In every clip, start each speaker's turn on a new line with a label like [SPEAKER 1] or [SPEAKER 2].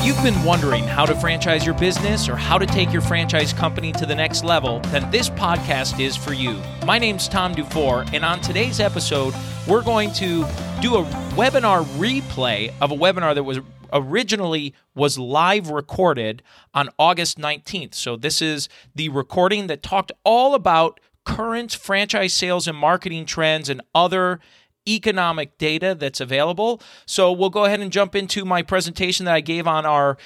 [SPEAKER 1] If you've been wondering how to franchise your business or how to take your franchise company to the next level, then this podcast is for you. My name's Tom Dufour, and on today's episode, we're going to do a webinar replay of a webinar that was originally was live recorded on August 19th. So this is the recording that talked all about current franchise sales and marketing trends and other economic data that's available. So we'll go ahead and jump into my presentation that I gave on our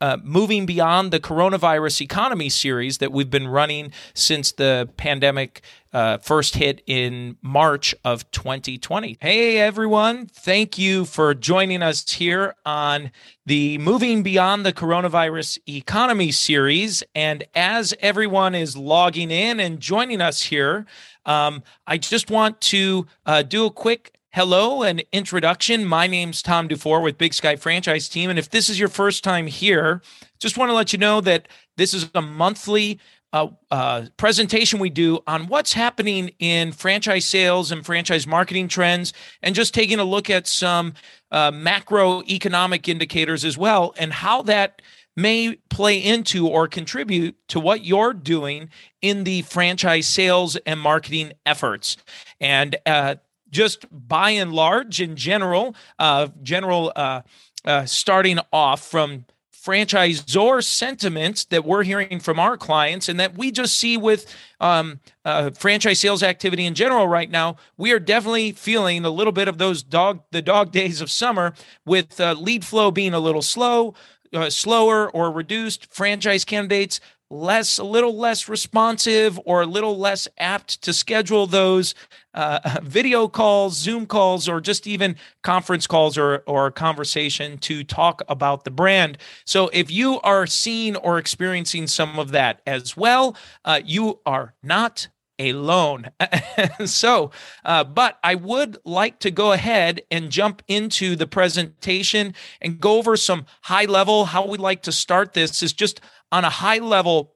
[SPEAKER 1] uh, Moving Beyond the Coronavirus Economy series that we've been running since the pandemic uh, first hit in March of 2020. Hey, everyone. Thank you for joining us here on the Moving Beyond the Coronavirus Economy series. And as everyone is logging in and joining us here, um, I just want to uh, do a quick hello and introduction. My name's Tom Dufour with Big Sky Franchise Team. And if this is your first time here, just want to let you know that this is a monthly uh, uh, presentation we do on what's happening in franchise sales and franchise marketing trends, and just taking a look at some uh, macroeconomic indicators as well, and how that may play into or contribute to what you're doing in the franchise sales and marketing efforts. And uh, just by and large, in general, uh, general uh, uh, starting off from franchisor sentiments that we're hearing from our clients and that we just see with um, uh, franchise sales activity in general right now we are definitely feeling a little bit of those dog the dog days of summer with uh, lead flow being a little slow uh, slower or reduced franchise candidates less a little less responsive or a little less apt to schedule those uh, video calls zoom calls or just even conference calls or or conversation to talk about the brand so if you are seeing or experiencing some of that as well uh, you are not alone. so, uh, but I would like to go ahead and jump into the presentation and go over some high level. How we like to start this is just on a high level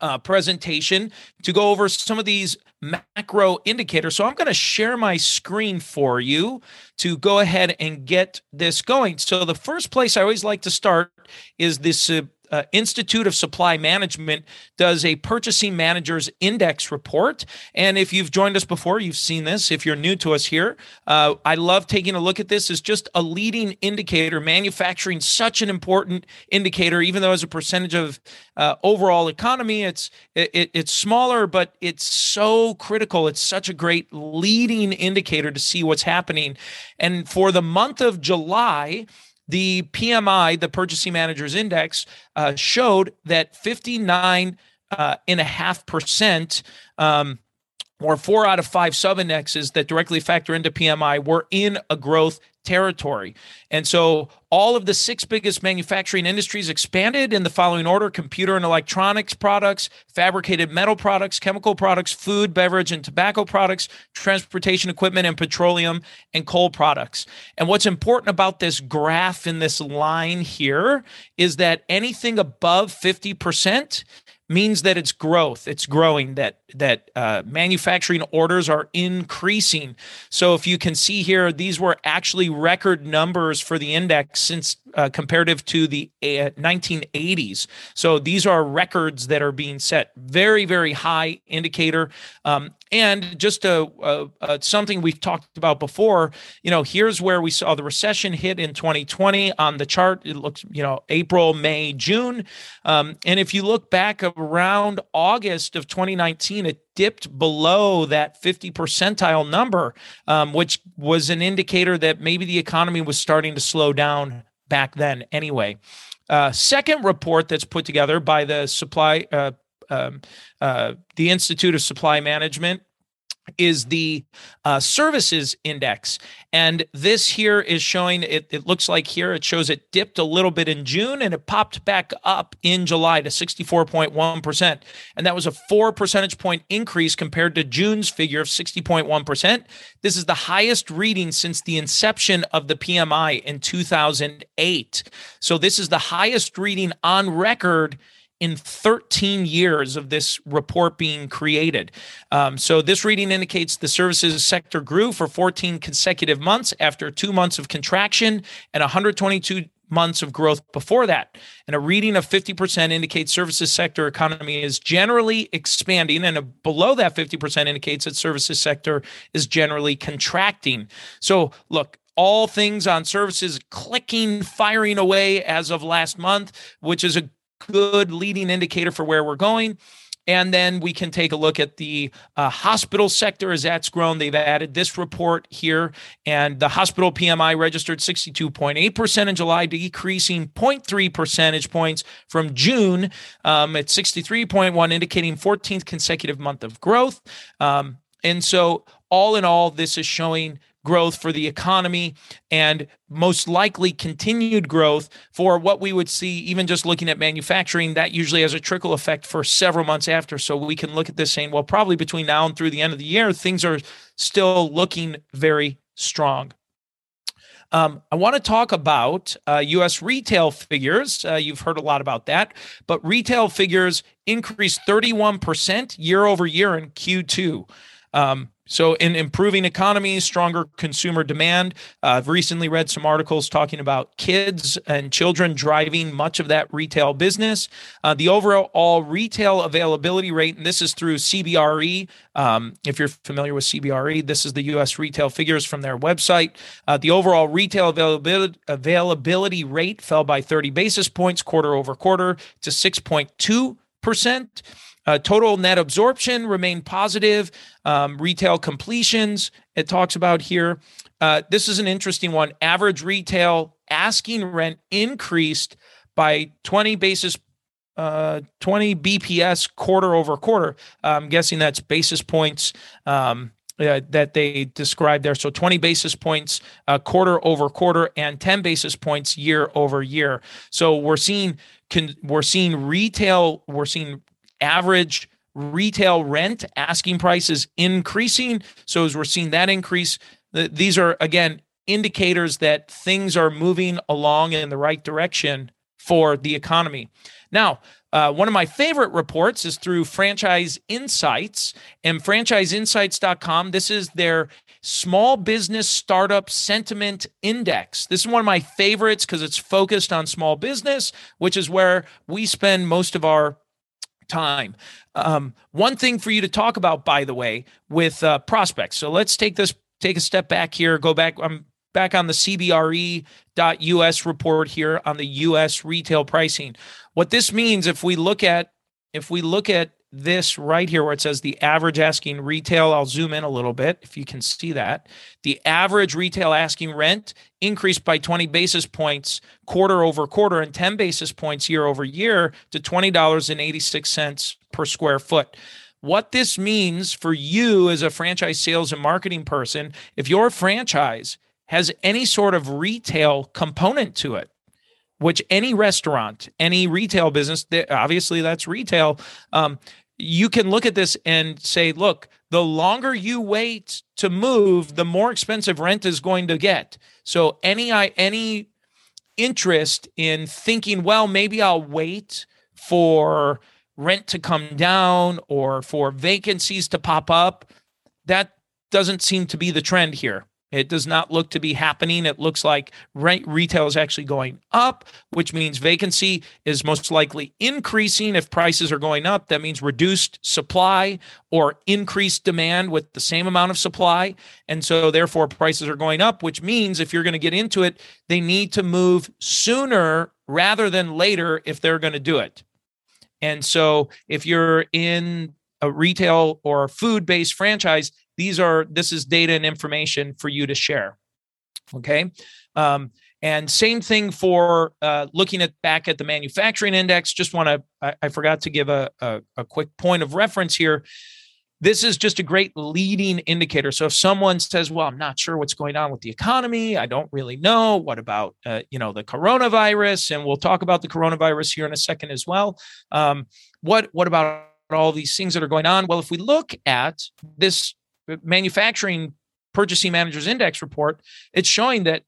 [SPEAKER 1] uh, presentation to go over some of these macro indicators. So I'm going to share my screen for you to go ahead and get this going. So the first place I always like to start is this uh, uh, Institute of Supply Management does a purchasing manager's index report. And if you've joined us before, you've seen this. If you're new to us here, uh, I love taking a look at this as just a leading indicator. Manufacturing such an important indicator, even though as a percentage of uh, overall economy, it's it, it's smaller, but it's so critical. It's such a great leading indicator to see what's happening. And for the month of July the PMI, the Purchasing Managers Index, uh, showed that 59 uh, and a half percent, um, or four out of five sub indexes that directly factor into PMI, were in a growth territory. And so all of the six biggest manufacturing industries expanded in the following order computer and electronics products, fabricated metal products, chemical products, food, beverage, and tobacco products, transportation equipment, and petroleum and coal products. And what's important about this graph in this line here is that anything above 50% means that it's growth it's growing that that uh, manufacturing orders are increasing. So if you can see here these were actually record numbers for the index since uh, comparative to the uh, 1980s so these are records that are being set. Very very high indicator. Um, and just a, a, a, something we've talked about before you know here's where we saw the recession hit in 2020 on the chart. It looks you know april may june. Um, and if you look back around august of 2019 it dipped below that 50 percentile number um, which was an indicator that maybe the economy was starting to slow down back then anyway. Uh, second report that's put together by the supply uh, um, uh, the Institute of Supply Management is the uh, services index. And this here is showing it, it looks like here it shows it dipped a little bit in June and it popped back up in July to 64.1%. And that was a four percentage point increase compared to June's figure of 60.1%. This is the highest reading since the inception of the PMI in 2008. So this is the highest reading on record in 13 years of this report being created. Um, so, this reading indicates the services sector grew for 14 consecutive months after two months of contraction and 122 months of growth before that. And a reading of 50% indicates services sector economy is generally expanding and below that 50% indicates that services sector is generally contracting. So look, all things on services clicking, firing away as of last month, which is a good leading indicator for where we're going. And then we can take a look at the uh, hospital sector as that's grown. They've added this report here, and the hospital PMI registered 62.8% in July, decreasing 0.3 percentage points from June um, at 63.1, indicating 14th consecutive month of growth. Um, and so, all in all, this is showing growth for the economy and most likely continued growth for what we would see even just looking at manufacturing that usually has a trickle effect for several months after so we can look at this saying well probably between now and through the end of the year things are still looking very strong um, I want to talk about uh, U.S. retail figures. Uh, you've heard a lot about that, but retail figures increased 31% year over year in Q2. Um, so, in improving economies, stronger consumer demand. Uh, I've recently read some articles talking about kids and children driving much of that retail business. Uh, the overall retail availability rate, and this is through CBRE. Um, if you're familiar with CBRE, this is the U.S. retail figures from their website. Uh, the overall retail availability, availability rate fell by 30 basis points quarter over quarter to 6.2 percent. Uh, total net absorption remained positive. Um, retail completions, it talks about here. Uh, this is an interesting one. Average retail asking rent increased by 20 basis uh, 20 BPS quarter over quarter. I'm guessing that's basis points um, uh, that they described there. So 20 basis points uh, quarter over quarter and 10 basis points year over year. So we're seeing can, we're seeing retail we're seeing average retail rent asking prices increasing. So as we're seeing that increase, these are again indicators that things are moving along in the right direction for the economy. Now, uh, one of my favorite reports is through Franchise Insights and franchiseinsights.com. This is their small business startup sentiment index. This is one of my favorites because it's focused on small business, which is where we spend most of our time. Um, one thing for you to talk about, by the way, with uh, prospects. So let's take this, take a step back here, go back. I'm back on the CBRE.US report here on the US retail pricing. What this means, if we look at, if we look at this right here where it says the average asking retail i'll zoom in a little bit if you can see that. The average retail asking rent increased by 20 basis points quarter over quarter and 10 basis points year over year to $20.86 per square foot. What this means for you as a franchise sales and marketing person if your franchise has any sort of retail component to it which any restaurant, any retail business, obviously that's retail, um, you can look at this and say, look, the longer you wait to move, the more expensive rent is going to get. So any any interest in thinking, well, maybe I'll wait for rent to come down or for vacancies to pop up, that doesn't seem to be the trend here. It does not look to be happening. It looks like rent retail is actually going up, which means vacancy is most likely increasing. If prices are going up, that means reduced supply or increased demand with the same amount of supply. And so, therefore, prices are going up, which means if you're going to get into it, they need to move sooner rather than later if they're going to do it. And so, if you're in a retail or food based franchise, these are this is data and information for you to share okay um, and same thing for uh, looking at back at the manufacturing index just want to I, I, forgot to give a, a, a quick point of reference here this is just a great leading indicator. So if someone says, "Well, I'm not sure what's going on with the economy. I don't really know. What about uh, you know the coronavirus?" And we'll talk about the coronavirus here in a second as well. Um, what what about all these things that are going on? Well, if we look at this manufacturing purchasing managers index report, it's showing that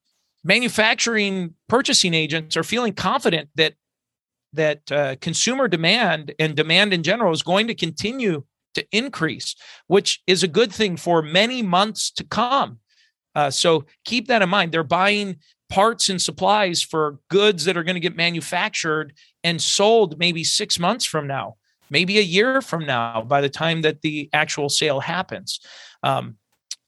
[SPEAKER 1] manufacturing purchasing agents are feeling confident that that uh, consumer demand and demand in general is going to continue to increase, which is a good thing for many months to come. Uh, so keep that in mind. They're buying parts and supplies for goods that are going to get manufactured and sold maybe six months from now, maybe a year from now, by the time that the actual sale happens. Um,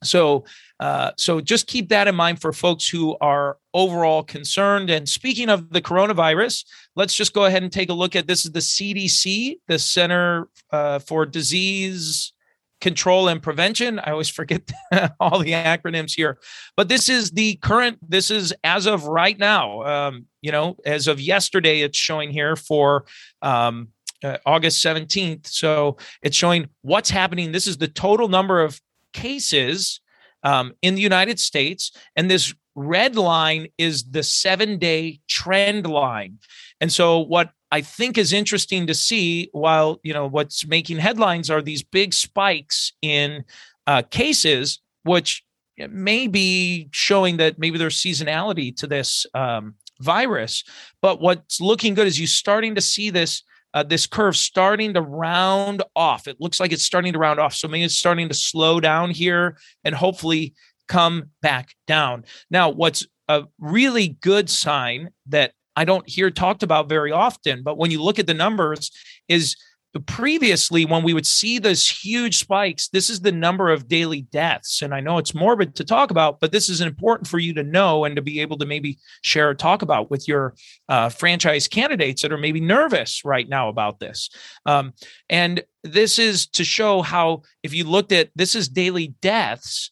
[SPEAKER 1] so, uh, so just keep that in mind for folks who are overall concerned. And speaking of the coronavirus, let's just go ahead and take a look at this. Is the CDC, the Center uh, for Disease Control and Prevention. I always forget all the acronyms here, but this is the current. This is as of right now. Um, you know, as of yesterday, it's showing here for. Um, uh, August 17th. So it's showing what's happening. This is the total number of cases um, in the United States. And this red line is the seven day trend line. And so, what I think is interesting to see, while you know what's making headlines are these big spikes in uh, cases, which may be showing that maybe there's seasonality to this um, virus. But what's looking good is you starting to see this uh, this curve starting to round off. It looks like it's starting to round off. So maybe it's starting to slow down here and hopefully come back down. Now, what's a really good sign that I don't hear talked about very often, but when you look at the numbers, is previously when we would see those huge spikes this is the number of daily deaths. And i know it's morbid to talk about but this is important for you to know and to be able to maybe share or talk about with your uh, franchise candidates that are maybe nervous right now about this. Um, and this is to show how if you looked at this is daily deaths.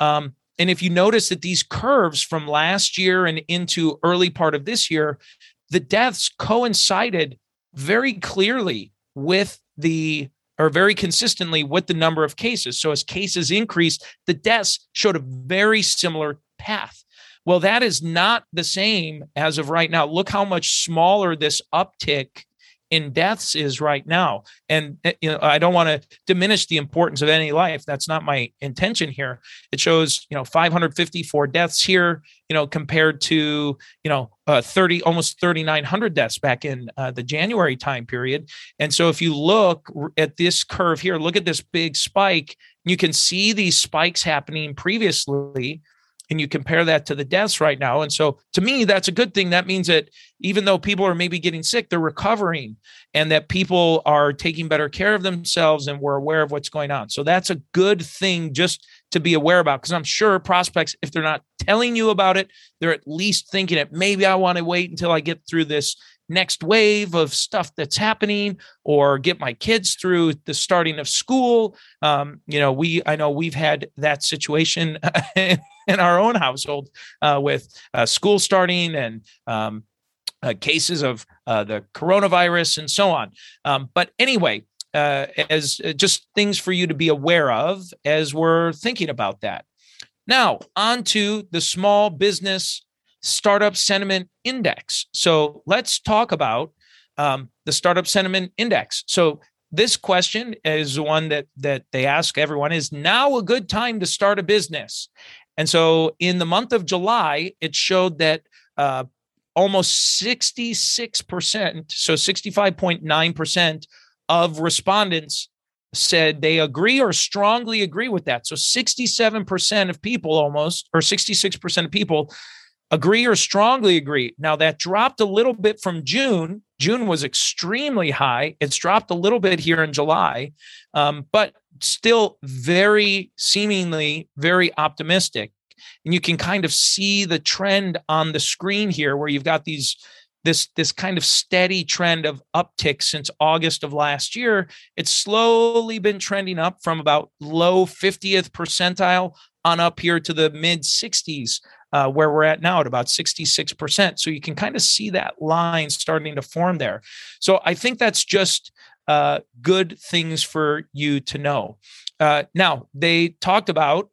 [SPEAKER 1] Um, and if you notice that these curves from last year and into early part of this year the deaths coincided very clearly with the or very consistently with the number of cases. So as cases increased, the deaths showed a very similar path. Well, that is not the same as of right now. Look how much smaller this uptick in deaths is right now. And eh, you know, I don't want to diminish the importance of any life. That's not my intention here. It shows, you know, 554 deaths here, you know, compared to, you know, uh, 30, almost 3,900 deaths back in uh, the January time period. And so if you look at this curve here, look at this big spike, you can see these spikes happening previously and you compare that to the deaths right now. And so to me, that's a good thing. That means that even though people are maybe getting sick, they're recovering and that people are taking better care of themselves and we're aware of what's going on. So that's a good thing just to be aware about because I'm sure prospects, if they're not telling you about it, they're at least thinking it. Maybe I want to wait until I get through this next wave of stuff that's happening or get my kids through the starting of school. Um, you know we i know we've had that situation in our own household uh, with uh, school starting and um, uh, cases of uh, the coronavirus and so on. Um, but anyway uh, as uh, just things for you to be aware of as we're thinking about that. Now on to the small business startup sentiment index. So let's talk about um, the startup sentiment index. So this question is one that that they ask everyone: Is now a good time to start a business? And so in the month of July, it showed that uh, almost 66%, so 65.9% of respondents said they agree or strongly agree with that. So 67% of people almost, or 66% of people agree or strongly agree. Now that dropped a little bit from June. June was extremely high. It's dropped a little bit here in July, um, but still very seemingly very optimistic. And you can kind of see the trend on the screen here, where you've got these this this kind of steady trend of uptick since August of last year. It's slowly been trending up from about low 50th percentile on up here to the mid 60s uh, where we're at now at about 66%. So you can kind of see that line starting to form there. So I think that's just uh, good things for you to know. Uh, now, they talked about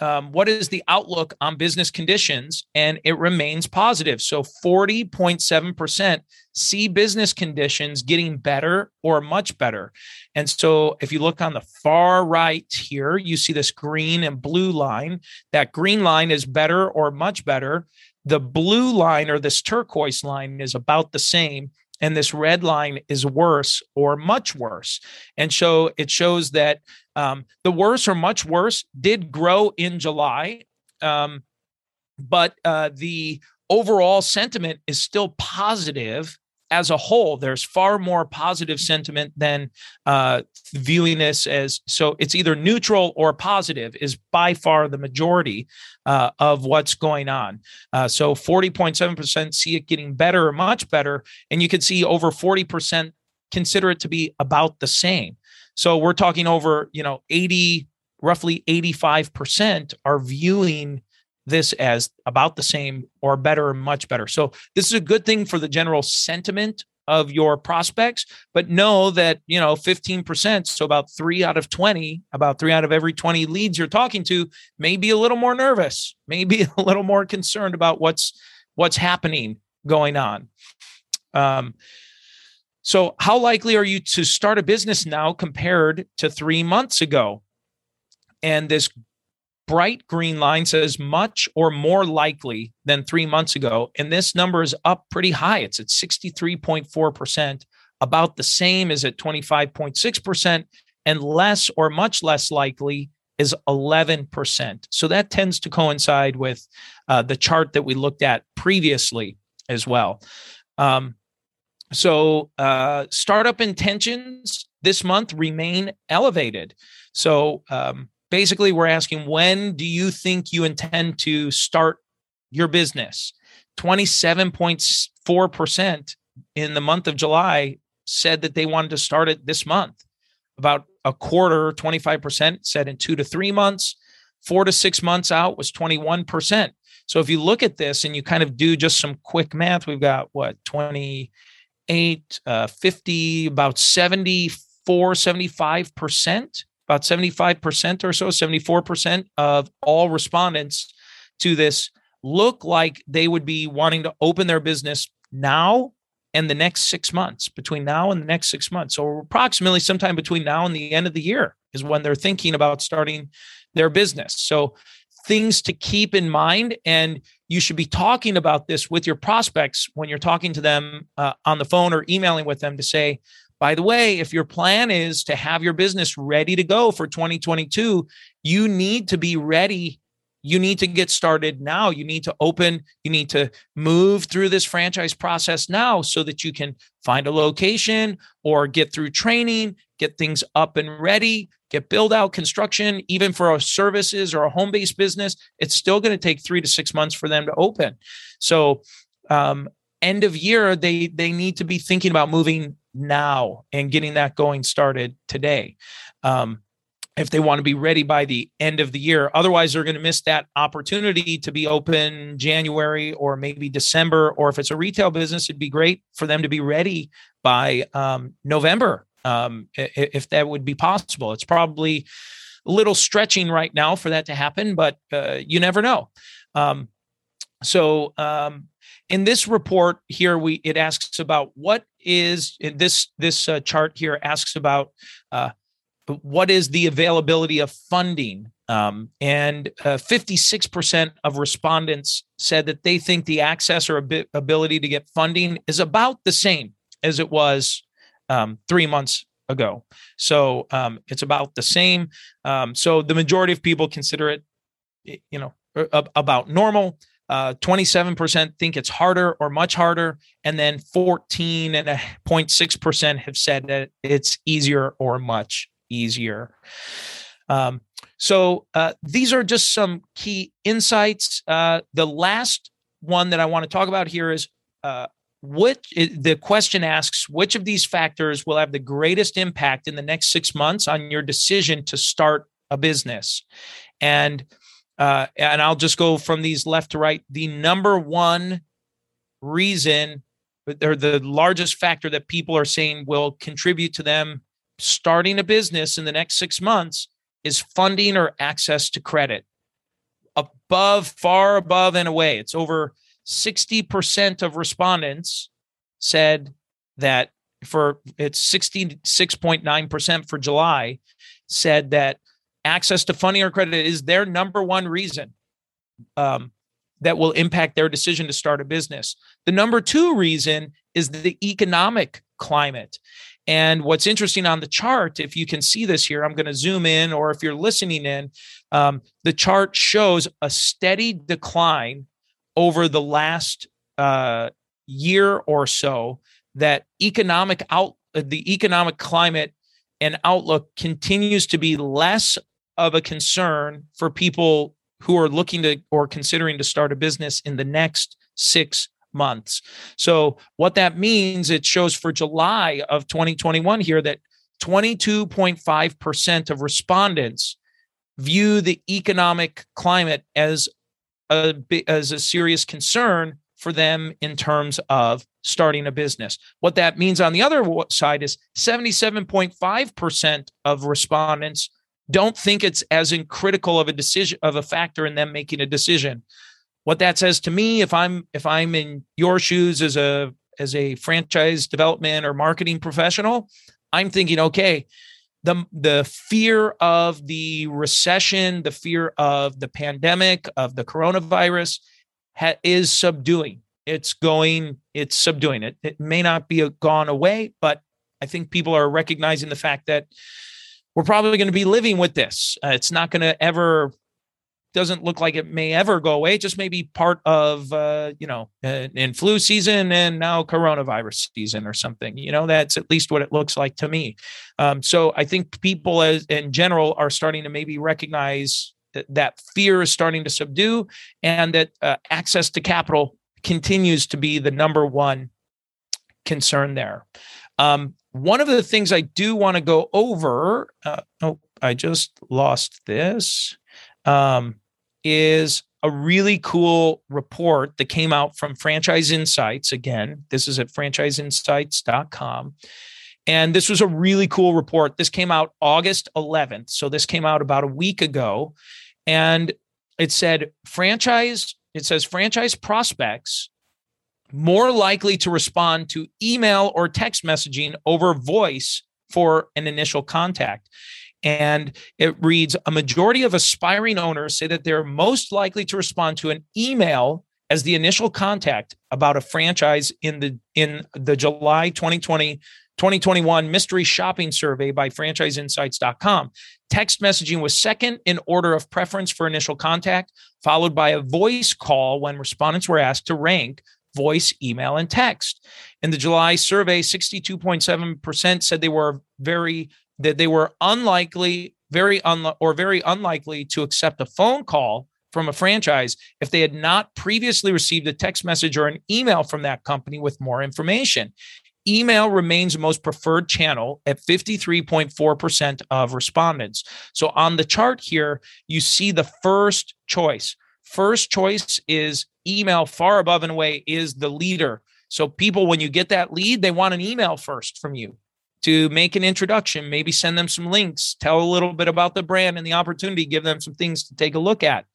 [SPEAKER 1] um, what is the outlook on business conditions, and it remains positive. So 40.7% see business conditions getting better or much better. And so if you look on the far right here, you see this green and blue line. That green line is better or much better. The blue line or this turquoise line is about the same and this red line is worse or much worse. And so it shows that um, the worse or much worse did grow in July. Um, but uh, the overall sentiment is still positive as a whole, there's far more positive sentiment than uh, viewing this as so it's either neutral or positive is by far the majority uh, of what's going on. Uh, so 40.7% see it getting better or much better. And you can see over 40% consider it to be about the same. So we're talking over, you know, 80, roughly 85% are viewing this as about the same or better or much better. So this is a good thing for the general sentiment of your prospects, but know that, you know, 15%, so about 3 out of 20, about 3 out of every 20 leads you're talking to may be a little more nervous, maybe a little more concerned about what's what's happening going on. Um so how likely are you to start a business now compared to 3 months ago? And this bright green line says much or more likely than three months ago. And this number is up pretty high. It's at 63.4%, about the same as at 25.6%, and less or much less likely is 11%. So that tends to coincide with uh, the chart that we looked at previously as well. Um, so uh, startup intentions this month remain elevated. So um, basically we're asking when do you think you intend to start your business? 27.4% in the month of july said that they wanted to start it this month. About a quarter 25% said in two to three months. Four to six months out was 21% so if you look at this and you kind of do just some quick math we've got what 28 uh, 50 about 74 75% about 75% or so, 74% of all respondents to this look like they would be wanting to open their business now and the next six months, between now and the next six months. So, approximately sometime between now and the end of the year is when they're thinking about starting their business. So, things to keep in mind. And you should be talking about this with your prospects when you're talking to them uh, on the phone or emailing with them to say, by the way, if your plan is to have your business ready to go for 2022, you need to be ready. You need to get started now. You need to open, you need to move through this franchise process now so that you can find a location or get through training, get things up and ready, get build out construction, even for a services or a home based business. It's still going to take three to six months for them to open. So, um, end of year, they they need to be thinking about moving now and getting that going started today. Um, if they want to be ready by the end of the year. Otherwise, they're going to miss that opportunity to be open January or maybe December. Or if it's a retail business, it'd be great for them to be ready by um, November, um, if that would be possible. It's probably a little stretching right now for that to happen, but uh, you never know. Um, so um, in this report here, we it asks about what is this this uh, chart here asks about uh, what is the availability of funding um, and uh, 56% of respondents said that they think the access or ability to get funding is about the same as it was um, three months ago. So um, it's about the same. Um, so the majority of people consider it, you know, about normal. Uh, 27% think it's harder or much harder. And then 14.6% have said that it's easier or much easier. Um, so uh, these are just some key insights. Uh, the last one that I want to talk about here is uh, which the question asks which of these factors will have the greatest impact in the next six months on your decision to start a business and uh, and I'll just go from these left to right. The number one reason, or the largest factor that people are saying will contribute to them starting a business in the next six months is funding or access to credit. Above, far above and away, it's over 60% of respondents said that for it's 66.9% for July said that access to funding or credit is their number one reason um, that will impact their decision to start a business. The number two reason is the economic climate. And what's interesting on the chart, if you can see this here, I'm going to zoom in, or if you're listening in, um, the chart shows a steady decline over the last uh, year or so that economic out the economic climate and outlook continues to be less of a concern for people who are looking to or considering to start a business in the next six months. So, what that means, it shows for July of 2021 here that 22.5% of respondents view the economic climate as a as a serious concern for them in terms of starting a business. What that means on the other side is 77.5% of respondents don't think it's as in critical of a decision of a factor in them making a decision. What that says to me if I'm if I'm in your shoes as a as a franchise development or marketing professional, I'm thinking okay, the the fear of the recession, the fear of the pandemic, of the coronavirus ha- is subduing. It's going, it's subduing it. It may not be a, gone away, but I think people are recognizing the fact that we're probably going to be living with this. Uh, it's not going to ever doesn't look like it may ever go away. It just may be part of, uh, you know, uh, in flu season and now coronavirus season or something. You know, that's at least what it looks like to me. Um, so I think people as in general are starting to maybe recognize that, that fear is starting to subdue and that uh, access to capital continues to be the number one concern there. Um, one of the things I do want to go over, uh, oh, I just lost this, um, is a really cool report that came out from Franchise Insights. Again, this is at franchiseinsights.com. And this was a really cool report. This came out August 11th. So this came out about a week ago. And it said franchise it says franchise prospects more likely to respond to email or text messaging over voice for an initial contact. And it reads a majority of aspiring owners say that they're most likely to respond to an email as the initial contact about a franchise in the in the July 2020 2021 mystery shopping survey by franchiseinsights.com. Text messaging was second in order of preference for initial contact, followed by a voice call when respondents were asked to rank voice, email, and text. In the July survey, 62.7% said they were very that they were unlikely, very unlikely, or very unlikely to accept a phone call from a franchise if they had not previously received a text message or an email from that company with more information email remains the most preferred channel at 53.4% of respondents. So on the chart here, you see the first choice. First choice is email far above and away is the leader. So people, when you get that lead, they want an email first from you to make an introduction, maybe send them some links, tell a little bit about the brand and the opportunity, give them some things to take a look at,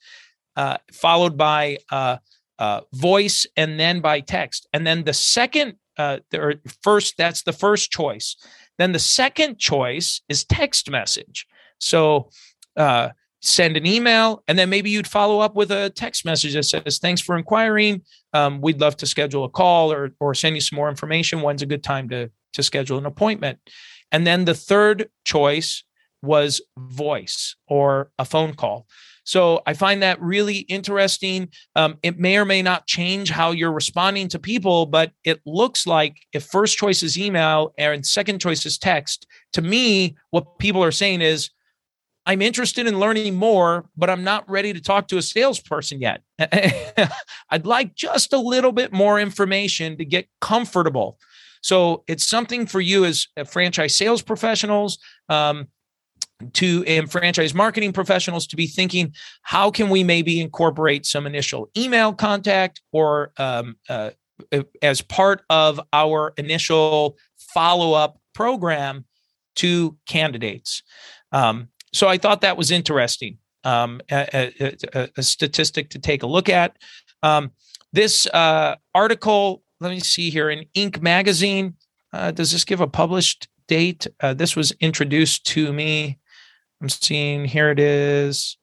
[SPEAKER 1] uh, followed by uh, uh, voice and then by text. And then the second uh, or first that's the first choice then the second choice is text message so uh, send an email and then maybe you'd follow up with a text message that says thanks for inquiring. Um, we'd love to schedule a call or or send you some more information. When's a good time to to schedule an appointment? And then the third choice was voice or a phone call. So I find that really interesting. Um, it may or may not change how you're responding to people, but it looks like if first choice is email and second choice is text, to me, what people are saying is, I'm interested in learning more, but I'm not ready to talk to a salesperson yet. I'd like just a little bit more information to get comfortable. So it's something for you as franchise sales professionals. Um, to and franchise marketing professionals to be thinking how can we maybe incorporate some initial email contact or um, uh, as part of our initial follow-up program to candidates um, so i thought that was interesting um, a, a, a, statistic to take a look at um, this uh, article let me see here in inc magazine uh, does this give a published date uh, this was introduced to me I'm seeing here it is.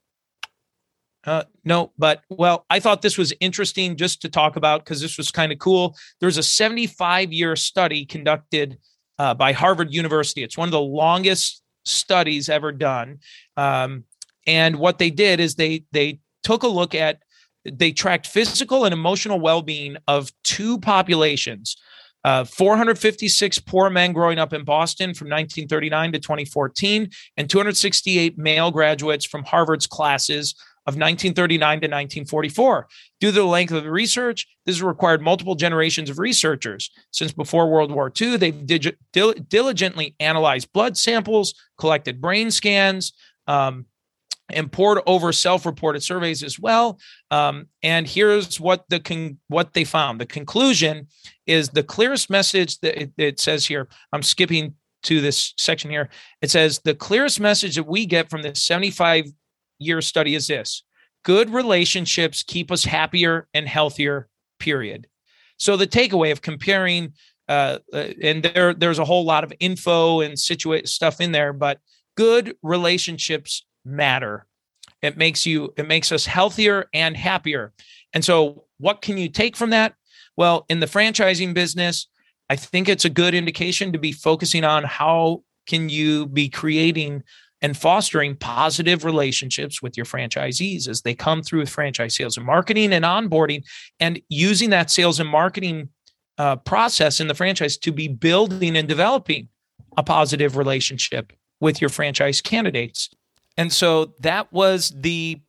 [SPEAKER 1] Uh, no, but well, I thought this was interesting just to talk about because this was kind of cool. There's a 75 year study conducted uh, by Harvard University. It's one of the longest studies ever done. Um, and what they did is they they took a look at they tracked physical and emotional well-being of two populations uh, 456 poor men growing up in Boston from 1939 to 2014, and 268 male graduates from Harvard's classes of 1939 to 1944. Due to the length of the research, this has required multiple generations of researchers. Since before World War II, they've dig- dil- diligently analyzed blood samples, collected brain scans, um, and poured over self-reported surveys as well. Um, and here's what the con- what they found. The conclusion is the clearest message that it, it says here. I'm skipping to this section here. It says the clearest message that we get from this 75 year study is this: good relationships keep us happier and healthier. Period. So the takeaway of comparing, uh, uh, and there there's a whole lot of info and situate stuff in there, but good relationships matter. It makes you, it makes us healthier and happier. And so, what can you take from that? Well, in the franchising business, I think it's a good indication to be focusing on how can you be creating and fostering positive relationships with your franchisees as they come through with franchise sales and marketing and onboarding and using that sales and marketing uh, process in the franchise to be building and developing a positive relationship with your franchise candidates. And so that was the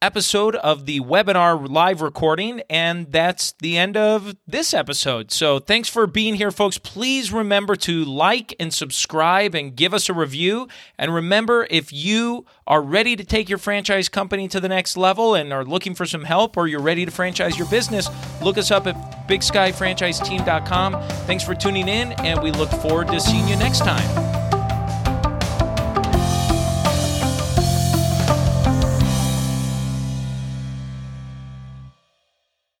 [SPEAKER 1] episode of the webinar live recording, and that's the end of this episode. So thanks for being here, folks. Please remember to like and subscribe and give us a review. And remember, if you are ready to take your franchise company to the next level and are looking for some help or you're ready to franchise your business, look us up at bigskyfranchiseteam.com. Thanks for tuning in, and we look forward to seeing you next time.